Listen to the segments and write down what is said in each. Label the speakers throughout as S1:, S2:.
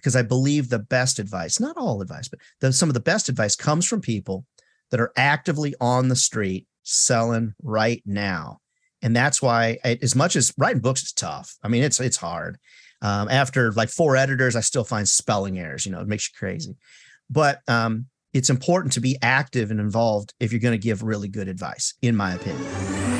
S1: because I believe the best advice, not all advice, but the, some of the best advice comes from people that are actively on the street selling right now. And that's why, I, as much as writing books is tough, I mean, it's it's hard. Um, after like four editors, I still find spelling errors. You know, it makes you crazy. But um, it's important to be active and involved if you're going to give really good advice, in my opinion.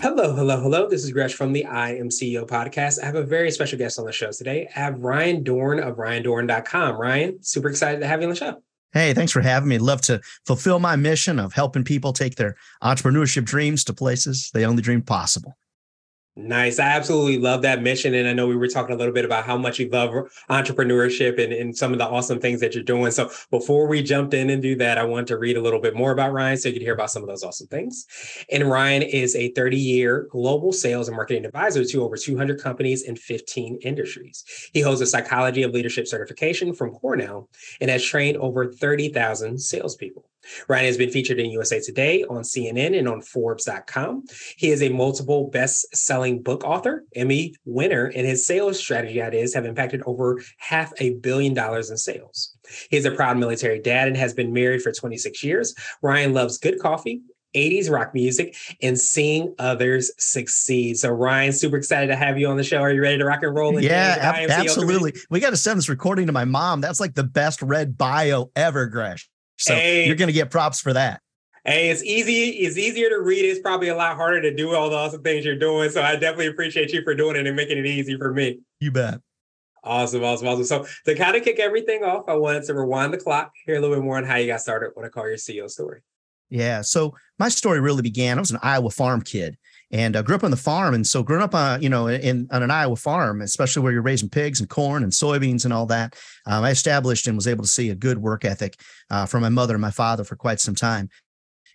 S2: Hello, hello, hello. This is Gresh from the I Am CEO podcast. I have a very special guest on the show today. I have Ryan Dohrn of RyanDohrn.com. Ryan, super excited to have you on the show.
S1: Hey, thanks for having me. Love to fulfill my mission of helping people take their entrepreneurship dreams to places they only dreamed possible.
S2: Nice. I absolutely love that mission. And I know we were talking a little bit about how much you love entrepreneurship and, and some of the awesome things that you're doing. So before we jumped in and do that, I want to read a little bit more about Ryan so you can hear about some of those awesome things. And Ryan is a 30 year global sales and marketing advisor to over 200 companies in 15 industries. He holds a psychology of leadership certification from Cornell and has trained over 30,000 salespeople. Ryan has been featured in USA Today, on CNN, and on Forbes.com. He is a multiple best selling book author, Emmy winner, and his sales strategy ideas have impacted over half a billion dollars in sales. He is a proud military dad and has been married for 26 years. Ryan loves good coffee 80s rock music and seeing others succeed. So, Ryan, super excited to have you on the show. Are you ready to rock and roll?
S1: Yeah, ab- absolutely. We got to send this recording to my mom. That's like the best read bio ever, Gresh. So hey, you're going to get props for that.
S2: Hey, it's easy. It's easier to read. It's probably a lot harder to do all the awesome things you're doing. So I definitely appreciate you for doing it and making it easy for me.
S1: You bet.
S2: Awesome, awesome, awesome. So to kind of kick everything off, I wanted to rewind the clock, hear a little bit more on how you got started. What I call your CEO story.
S1: Yeah. So my story really began. I was an Iowa farm kid and uh, grew up on the farm. And so growing up, uh, you know, in on an Iowa farm, especially where you're raising pigs and corn and soybeans and all that, um, I established and was able to see a good work ethic uh, from my mother and my father for quite some time.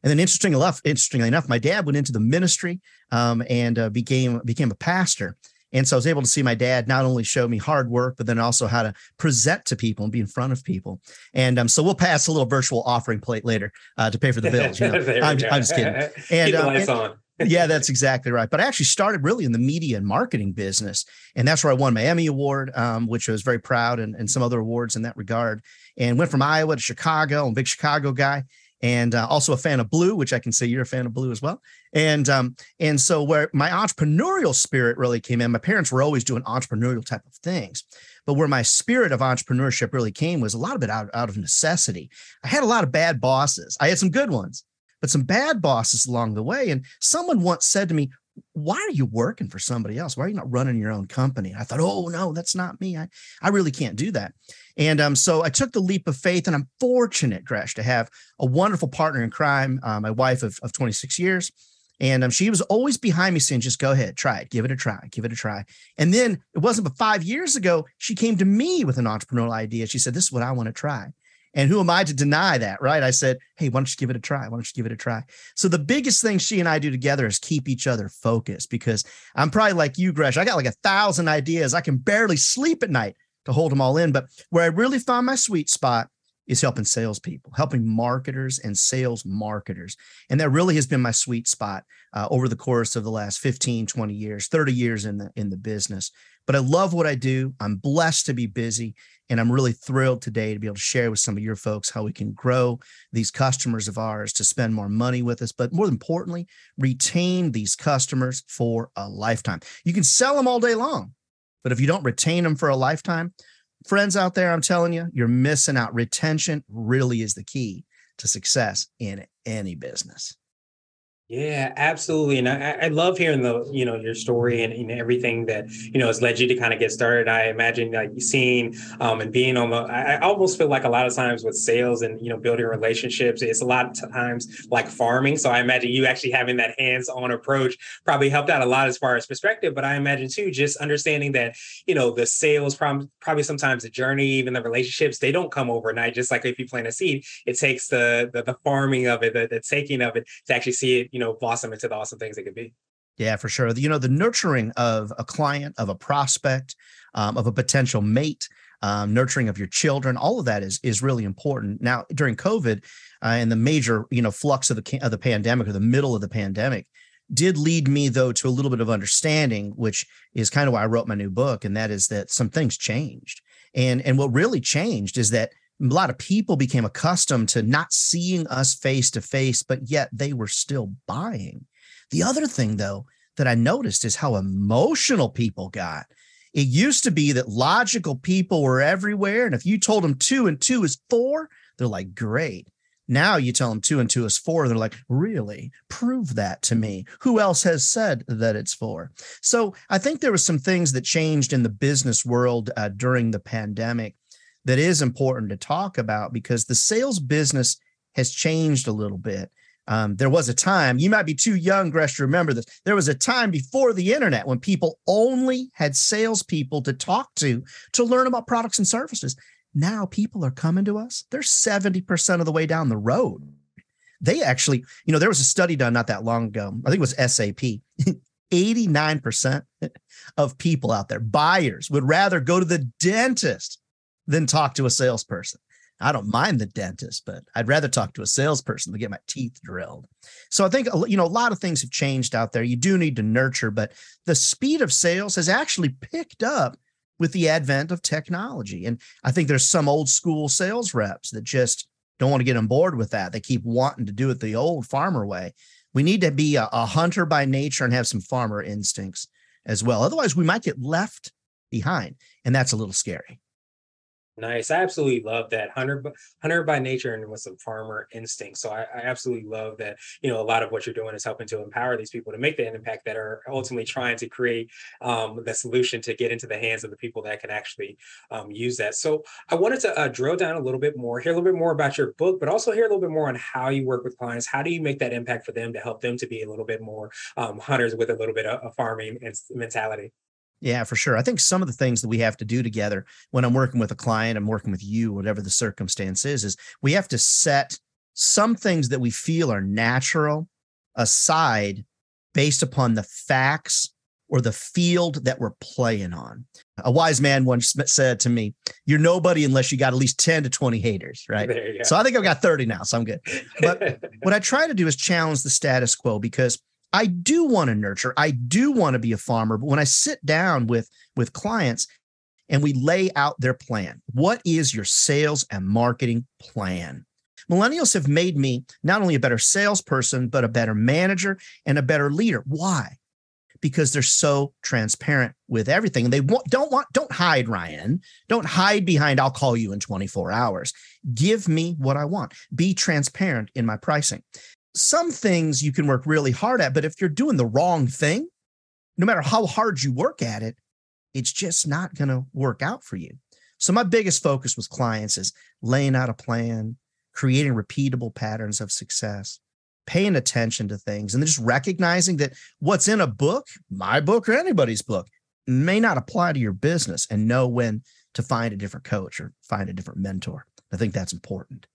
S1: And then, interesting enough, interestingly enough, my dad went into the ministry um, and uh, became became a pastor. And so I was able to see my dad not only show me hard work, but then also how to present to people and be in front of people. And um, so we'll pass a little virtual offering plate later uh, to pay for the bills. You know? I'm, I'm, just kidding. And,
S2: Keep the um, lights and, on
S1: yeah, that's exactly right. But I actually started really in the media and marketing business. And that's where I won my Emmy Award, um, which I was very proud and, and some other awards in that regard. And went from Iowa to Chicago. I'm a big Chicago guy and uh, also a fan of blue, which I can say you're a fan of blue as well. And um, and so where my entrepreneurial spirit really came in, my parents were always doing entrepreneurial type of things, but where my spirit of entrepreneurship really came was a lot of it out, out of necessity. I had a lot of bad bosses. I had some good ones, but some bad bosses along the way. And someone once said to me, why are you working for somebody else? Why are you not running your own company? And I thought, oh no, that's not me. I, I really can't do that. And um, so I took the leap of faith, and I'm fortunate, Gresh, to have a wonderful partner in crime, uh, my wife of, of 26 years. And um, she was always behind me saying, just go ahead, try it, give it a try, give it a try. And then it wasn't but five years ago, she came to me with an entrepreneurial idea. She said, This is what I want to try. And who am I to deny that, right? I said, Hey, why don't you give it a try? Why don't you give it a try? So the biggest thing she and I do together is keep each other focused because I'm probably like you, Gresh. I got like a thousand ideas. I can barely sleep at night to hold them all in. But where I really found my sweet spot is helping salespeople, helping marketers and sales marketers. And that really has been my sweet spot uh, over the course of the last 15, 20 years, 30 years in the in the business. But I love what I do. I'm blessed to be busy. And I'm really thrilled today to be able to share with some of your folks how we can grow these customers of ours to spend more money with us, but more importantly, retain these customers for a lifetime. You can sell them all day long, but if you don't retain them for a lifetime, friends out there, I'm telling you, you're missing out. Retention really is the key to success in any business.
S2: Yeah, absolutely. And I, I love hearing the, you know, your story and, and everything that, you know, has led you to kind of get started. I imagine like seeing um, and being on the, I, almost feel like a lot of times with sales and, you know, building relationships, it's a lot of times like farming. So I imagine you actually having that hands-on approach probably helped out a lot as far as perspective. But I imagine too, just understanding that, you know, the sales probably, probably sometimes the journey, even the relationships, they don't come overnight. Just like if you plant a seed, it takes the, the, the farming of it, the, the taking of it to actually see it, you know, blossom into the awesome things it could be.
S1: Yeah, for sure. You know, the nurturing of a client, of a prospect, um, of a potential mate, um, nurturing of your children, all of that is is really important. Now, during COVID uh, and the major, you know, flux of the of the pandemic or the middle of the pandemic, did lead me though to a little bit of understanding, which is kind of why I wrote my new book, and that is that some things changed. And and what really changed is that a lot of people became accustomed to not seeing us face to face, but yet they were still buying. The other thing, though, that I noticed is how emotional people got. It used to be that logical people were everywhere. And if you told them two and two is four, they're like, great. Now you tell them two and two is four. They're like, really? Prove that to me. Who else has said that it's four? So I think there was some things that changed in the business world uh, during the pandemic that is important to talk about because the sales business has changed a little bit. Um, there was a time, you might be too young, Gresh, to remember this. There was a time before the internet when people only had salespeople to talk to to learn about products and services. Now people are coming to us. They're 70% of the way down the road. They actually, you know, there was a study done not that long ago. I think it was SAP. 89% of people out there, buyers, would rather go to the dentist than talk to a salesperson. I don't mind the dentist, but I'd rather talk to a salesperson to get my teeth drilled. So I think uh, you know a lot of things have changed out there. You do need to nurture, but the speed of sales has actually picked up with the advent of technology. And I think there's some old school sales reps that just don't want to get on board with that. They keep wanting to do it the old farmer way. We need to be a, a hunter by nature and have some farmer instincts as well. Otherwise, we might get left behind, and that's a little scary.
S2: Nice. I absolutely love that hunter, hunter by nature and with some farmer instinct. So I, I, absolutely love that. You know, a lot of what you're doing is helping to empower these people to make the impact that are ultimately trying to create um, the solution to get into the hands of the people that can actually um, use that. So I wanted to uh, drill down a little bit more, hear a little bit more about your book, but also hear a little bit more on how you work with clients. How do you make that impact for them to help them to be a little bit more um, hunters with a little bit of, of farming mentality?
S1: Yeah, for sure. I think some of the things that we have to do together when I'm working with a client, I'm working with you, whatever the circumstance is, is we have to set some things that we feel are natural aside based upon the facts or the field that we're playing on. A wise man once said to me, You're nobody unless you got at least 10 to 20 haters, right? So I think I've got 30 now, so I'm good. But what I try to do is challenge the status quo because I do want to nurture. I do want to be a farmer. But when I sit down with with clients and we lay out their plan, what is your sales and marketing plan? Millennials have made me not only a better salesperson, but a better manager and a better leader. Why? Because they're so transparent with everything. And they want, don't want, don't hide, Ryan. Don't hide behind, I'll call you in 24 hours. Give me what I want. Be transparent in my pricing some things you can work really hard at, but if you're doing the wrong thing, no matter how hard you work at it, it's just not going to work out for you. So, my biggest focus with clients is laying out a plan, creating repeatable patterns of success, paying attention to things, and just recognizing that what's in a book, my book or anybody's book, may not apply to your business and know when to find a different coach or find a different mentor. I think that's important.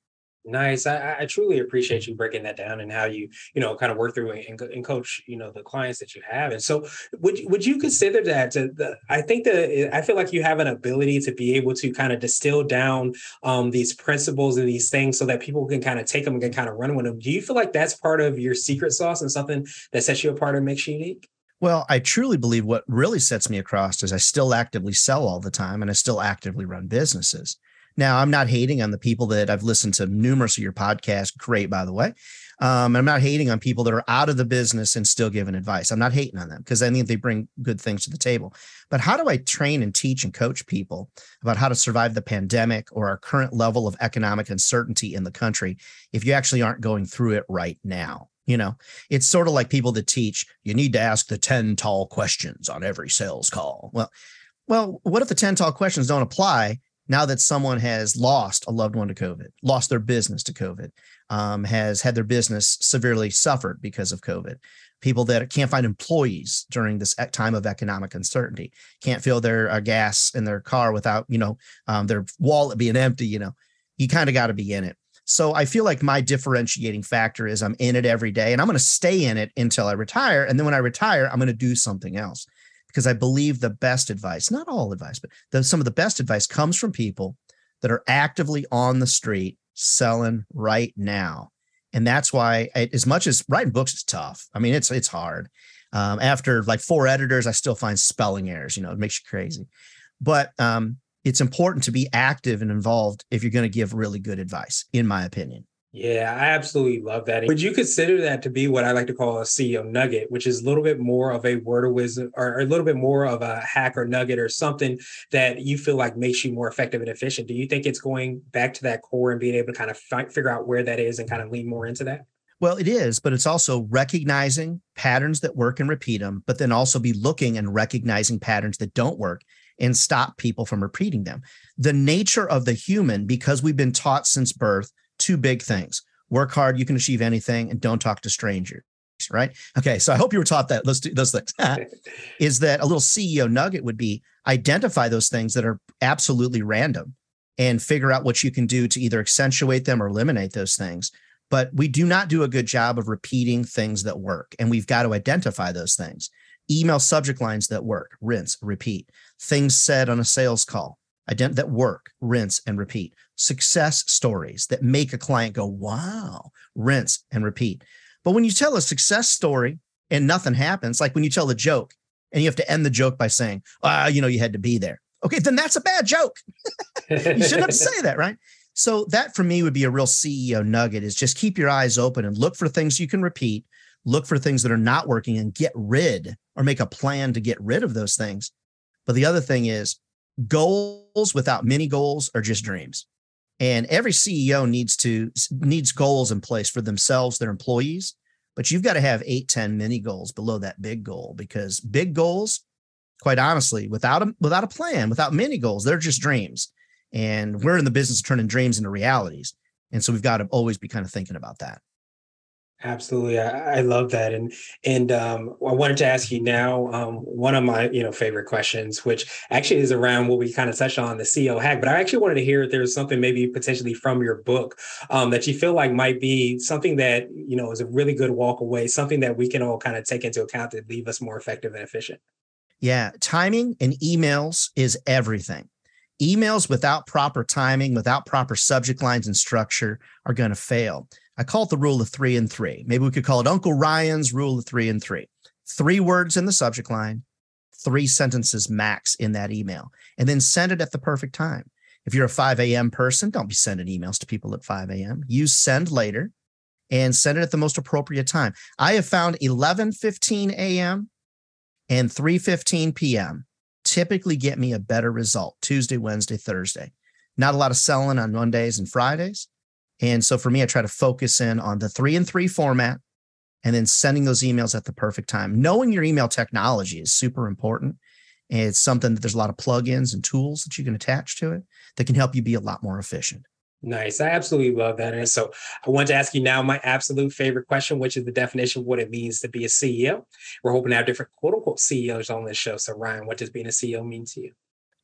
S2: Nice. I, I, truly appreciate you breaking that down and how you, you know, kind of work through and, and coach, you know, the clients that you have. And so, would would you consider that? To the, I think that I feel like you have an ability to be able to kind of distill down um, these principles and these things so that people can kind of take them and can kind of run with them. Do you feel like that's part of your secret sauce and something that sets you apart and makes you unique?
S1: Well, I truly believe what really sets me across is I still actively sell all the time and I still actively run businesses. Now, I'm not hating on the people that I've listened to numerous of your podcasts. Great, by the way. Um, I'm not hating on people that are out of the business and still giving advice. I'm not hating on them because I think they bring good things to the table. But how do I train and teach and coach people about how to survive the pandemic or our current level of economic uncertainty in the country if you actually aren't going through it right now? You know, it's sort of like people that teach you need to ask the 10 tall questions on every sales call. Well, well, what if the 10 tall questions don't apply now that someone has lost a loved one to COVID, lost their business to COVID, um, has had their business severely suffered because of COVID? People that can't find employees during this time of economic uncertainty, can't fill their uh, gas in their car without, you know, um, their wallet being empty, you know, you kind of got to be in it. So I feel like my differentiating factor is I'm in it every day and I'm going to stay in it until I retire. And then when I retire, I'm going to do something else because I believe the best advice, not all advice, but the, some of the best advice comes from people that are actively on the street selling right now. And that's why, I, as much as writing books is tough, I mean, it's it's hard. Um, after like four editors, I still find spelling errors. You know, it makes you crazy. But um, it's important to be active and involved if you're going to give really good advice, in my opinion.
S2: Yeah, I absolutely love that. Would you consider that to be what I like to call a CEO nugget, which is a little bit more of a word of wisdom or a little bit more of a hack or nugget or something that you feel like makes you more effective and efficient? Do you think it's going back to that core and being able to kind of fi- figure out where that is and kind of lean more into that?
S1: Well, it is, but it's also recognizing patterns that work and repeat them, but then also be looking and recognizing patterns that don't work and stop people from repeating them. The nature of the human, because we've been taught since birth two big things work hard, you can achieve anything, and don't talk to strangers. Right. Okay. So I hope you were taught that. Let's do those things. is that a little CEO nugget would be identify those things that are absolutely random and figure out what you can do to either accentuate them or eliminate those things. But we do not do a good job of repeating things that work. And we've got to identify those things email subject lines that work, rinse, repeat, things said on a sales call ident- that work, rinse and repeat, success stories that make a client go, wow, rinse and repeat. But when you tell a success story and nothing happens, like when you tell a joke and you have to end the joke by saying, ah, you know, you had to be there. Okay, then that's a bad joke. you shouldn't have to say that, right? So that for me would be a real CEO nugget is just keep your eyes open and look for things you can repeat look for things that are not working and get rid or make a plan to get rid of those things. But the other thing is goals without many goals are just dreams. And every CEO needs to needs goals in place for themselves, their employees, but you've got to have eight, 10 mini goals below that big goal because big goals, quite honestly, without a without a plan, without mini goals, they're just dreams. And we're in the business of turning dreams into realities. And so we've got to always be kind of thinking about that.
S2: Absolutely, I, I, love that, and and um, I wanted to ask you now um, one of my you know favorite questions, which actually is around what we kind of touched on the CEO hack. But I actually wanted to hear if there's something maybe potentially from your book um, that you feel like might be something that you know is a really good walk away, something that we can all kind of take into account to leave us more effective and efficient.
S1: Yeah, timing and emails is everything. Emails without proper timing, without proper subject lines and structure, are going to fail. I call it the rule of three and three. Maybe we could call it Uncle Ryan's rule of three and three. Three words in the subject line, three sentences max in that email, and then send it at the perfect time. If you're a 5 a.m. person, don't be sending emails to people at 5 a.m. Use send later and send it at the most appropriate time. I have found 11:15 a.m. and 3:15 p.m. typically get me a better result Tuesday, Wednesday, Thursday. Not a lot of selling on Mondays and Fridays and so for me, I try to focus in on the three and three format and then sending those emails at the perfect time. Knowing your email technology is super important. It's something that there's a lot of plugins and tools that you can attach to it that can help you be a lot more efficient.
S2: Nice. I absolutely love that. And so I want to ask you now my absolute favorite question, which is the definition of what it means to be a CEO. We're hoping to have different quote unquote CEOs on this show. So, Ryan, what does being a CEO mean to you?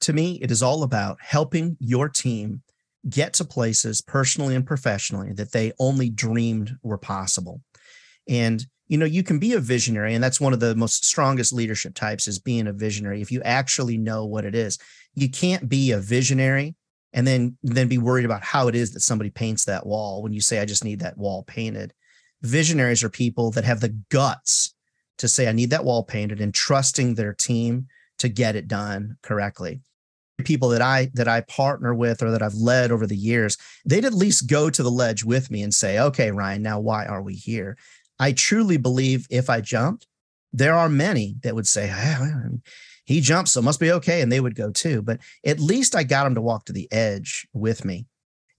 S1: To me, it is all about helping your team get to places personally and professionally that they only dreamed were possible. And you know, you can be a visionary and that's one of the most strongest leadership types is being a visionary if you actually know what it is. You can't be a visionary and then then be worried about how it is that somebody paints that wall when you say I just need that wall painted. Visionaries are people that have the guts to say I need that wall painted and trusting their team to get it done correctly people that I that I partner with or that I've led over the years, they'd at least go to the ledge with me and say, "Okay, Ryan, now why are we here?" I truly believe if I jumped, there are many that would say, "He jumped, so must be okay," and they would go too. But at least I got them to walk to the edge with me.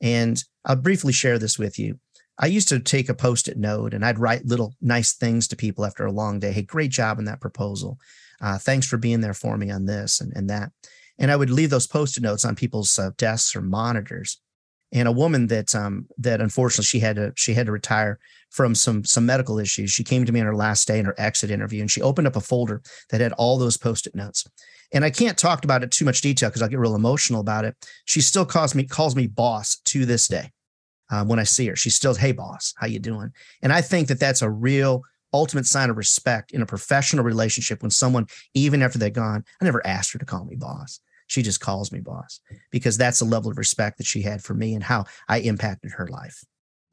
S1: And I'll briefly share this with you. I used to take a post it note and I'd write little nice things to people after a long day. Hey, great job in that proposal. Uh, thanks for being there for me on this and, and that. And I would leave those post it notes on people's uh, desks or monitors. And a woman that um, that unfortunately she had to she had to retire from some some medical issues. She came to me on her last day in her exit interview, and she opened up a folder that had all those post it notes. And I can't talk about it too much detail because I'll get real emotional about it. She still calls me calls me boss to this day uh, when I see her. She's still, hey, boss, how you doing? And I think that that's a real ultimate sign of respect in a professional relationship when someone, even after they're gone, I never asked her to call me boss. She just calls me boss because that's the level of respect that she had for me and how I impacted her life.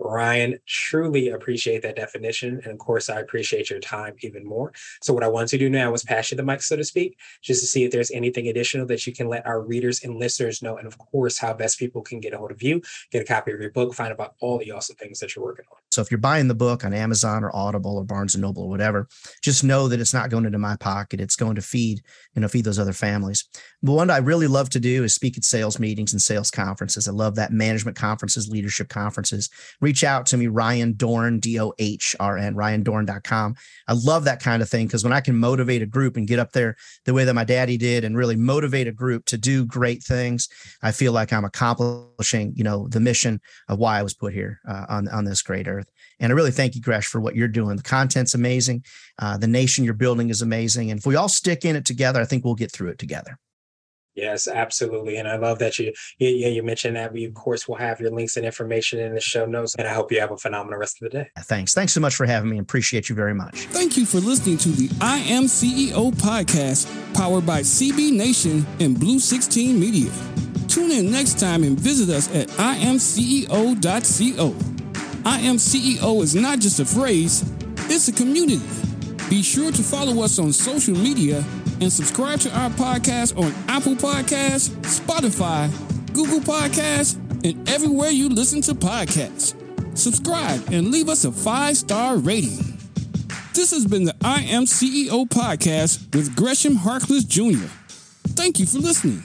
S2: Ryan, truly appreciate that definition. And of course, I appreciate your time even more. So, what I want to do now is pass you the mic, so to speak, just to see if there's anything additional that you can let our readers and listeners know. And of course, how best people can get a hold of you, get a copy of your book, find out about all the awesome things that you're working on.
S1: So, if you're buying the book on Amazon or Audible or Barnes and Noble or whatever, just know that it's not going into my pocket. It's going to feed, you know, feed those other families. But one I really love to do is speak at sales meetings and sales conferences. I love that management conferences, leadership conferences reach out to me, Ryan Dohrn, D O H R N, ryandohrn.com. I love that kind of thing because when I can motivate a group and get up there the way that my daddy did and really motivate a group to do great things, I feel like I'm accomplishing, you know, the mission of why I was put here uh, on, on this great earth. And I really thank you, Gresh, for what you're doing. The content's amazing. Uh, the nation you're building is amazing. And if we all stick in it together, I think we'll get through it together.
S2: Yes, absolutely. And I love that you, yeah, you mentioned that. We, of course, will have your links and information in the show notes. And I hope you have a phenomenal rest of the day.
S1: Thanks. Thanks so much for having me. Appreciate you very much.
S3: Thank you for listening to the I Am CEO podcast, powered by CB Nation and Blue 16 Media. Tune in next time and visit us at imceo.co. I Am CEO is not just a phrase, it's a community. Be sure to follow us on social media and subscribe to our podcast on Apple Podcasts, Spotify, Google Podcasts, and everywhere you listen to podcasts. Subscribe and leave us a five star rating. This has been the I Am CEO podcast with Gresham Harkless Jr. Thank you for listening.